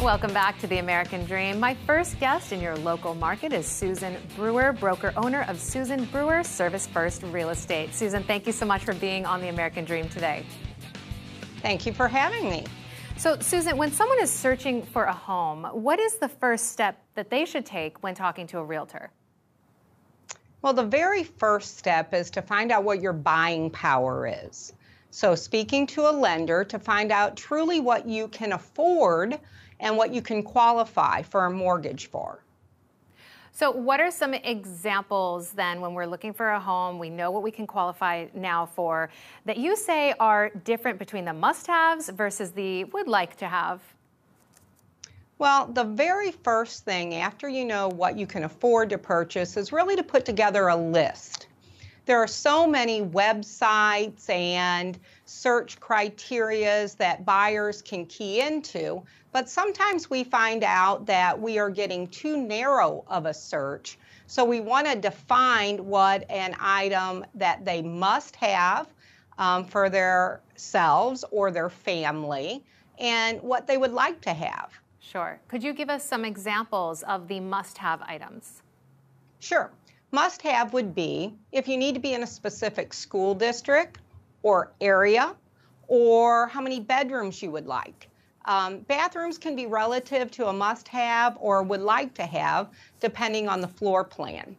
Welcome back to the American Dream. My first guest in your local market is Susan Brewer, broker owner of Susan Brewer Service First Real Estate. Susan, thank you so much for being on the American Dream today. Thank you for having me. So, Susan, when someone is searching for a home, what is the first step that they should take when talking to a realtor? Well, the very first step is to find out what your buying power is. So, speaking to a lender to find out truly what you can afford and what you can qualify for a mortgage for. So, what are some examples then when we're looking for a home? We know what we can qualify now for that you say are different between the must haves versus the would like to have? Well, the very first thing after you know what you can afford to purchase is really to put together a list. There are so many websites and search criterias that buyers can key into, but sometimes we find out that we are getting too narrow of a search. So we want to define what an item that they must have um, for themselves or their family and what they would like to have. Sure. Could you give us some examples of the must have items? Sure. Must have would be if you need to be in a specific school district or area, or how many bedrooms you would like. Um, bathrooms can be relative to a must have or would like to have, depending on the floor plan.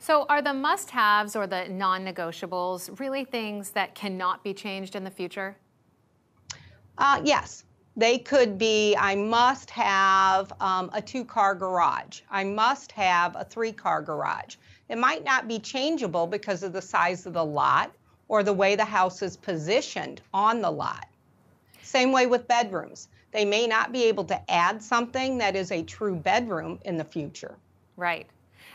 So, are the must haves or the non negotiables really things that cannot be changed in the future? Uh, yes. They could be I must have um, a two car garage. I must have a three car garage. It might not be changeable because of the size of the lot or the way the house is positioned on the lot. Same way with bedrooms. They may not be able to add something that is a true bedroom in the future. Right.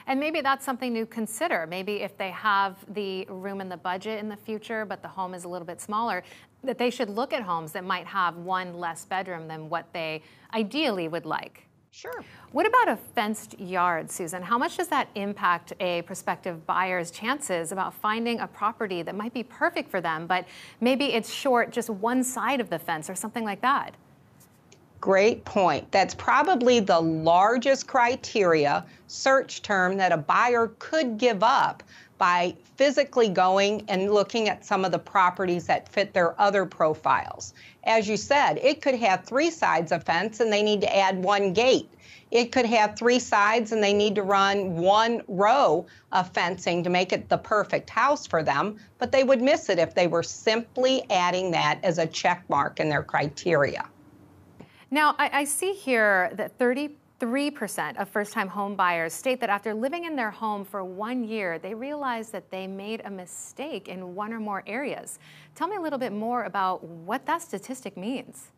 And maybe that's something to consider. Maybe if they have the room in the budget in the future, but the home is a little bit smaller, that they should look at homes that might have one less bedroom than what they ideally would like. Sure. What about a fenced yard, Susan? How much does that impact a prospective buyer's chances about finding a property that might be perfect for them, but maybe it's short just one side of the fence or something like that? Great point. That's probably the largest criteria search term that a buyer could give up by physically going and looking at some of the properties that fit their other profiles. As you said, it could have three sides of fence and they need to add one gate. It could have three sides and they need to run one row of fencing to make it the perfect house for them, but they would miss it if they were simply adding that as a check mark in their criteria. Now, I, I see here that 33% of first time home buyers state that after living in their home for one year, they realize that they made a mistake in one or more areas. Tell me a little bit more about what that statistic means.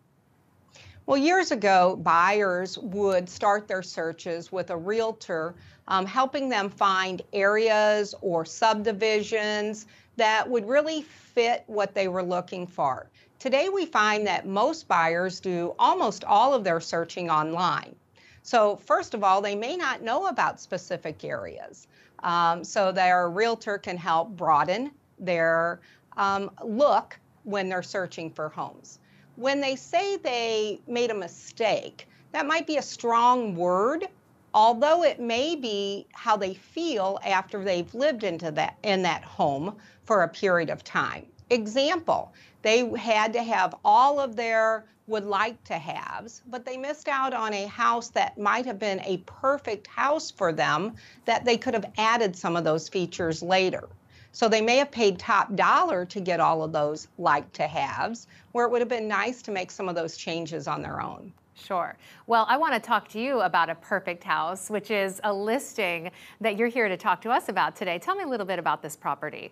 Well, years ago, buyers would start their searches with a realtor um, helping them find areas or subdivisions that would really fit what they were looking for. Today, we find that most buyers do almost all of their searching online. So, first of all, they may not know about specific areas. Um, so, their realtor can help broaden their um, look when they're searching for homes. When they say they made a mistake, that might be a strong word, although it may be how they feel after they've lived into that in that home for a period of time. Example, they had to have all of their would like to haves, but they missed out on a house that might have been a perfect house for them that they could have added some of those features later. So they may have paid top dollar to get all of those like to haves, where it would have been nice to make some of those changes on their own. Sure. Well, I want to talk to you about a perfect house, which is a listing that you're here to talk to us about today. Tell me a little bit about this property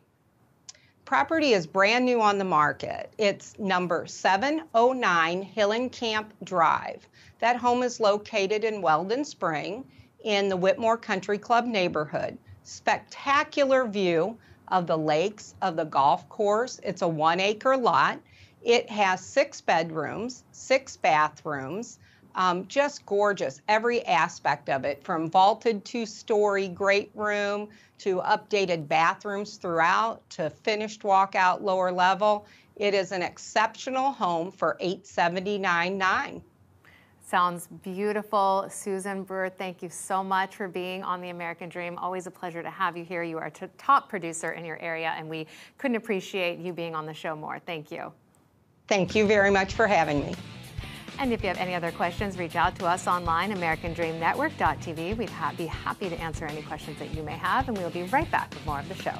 property is brand new on the market. It's number 709 Hillenkamp Drive. That home is located in Weldon Spring in the Whitmore Country Club neighborhood. Spectacular view of the lakes, of the golf course. It's a one acre lot. It has six bedrooms, six bathrooms. Um, just gorgeous, every aspect of it, from vaulted two story great room to updated bathrooms throughout to finished walkout lower level. It is an exceptional home for $879.9. Sounds beautiful. Susan Brewer, thank you so much for being on The American Dream. Always a pleasure to have you here. You are a top producer in your area, and we couldn't appreciate you being on the show more. Thank you. Thank you very much for having me. And if you have any other questions, reach out to us online, AmericanDreamNetwork.tv. We'd ha- be happy to answer any questions that you may have, and we'll be right back with more of the show.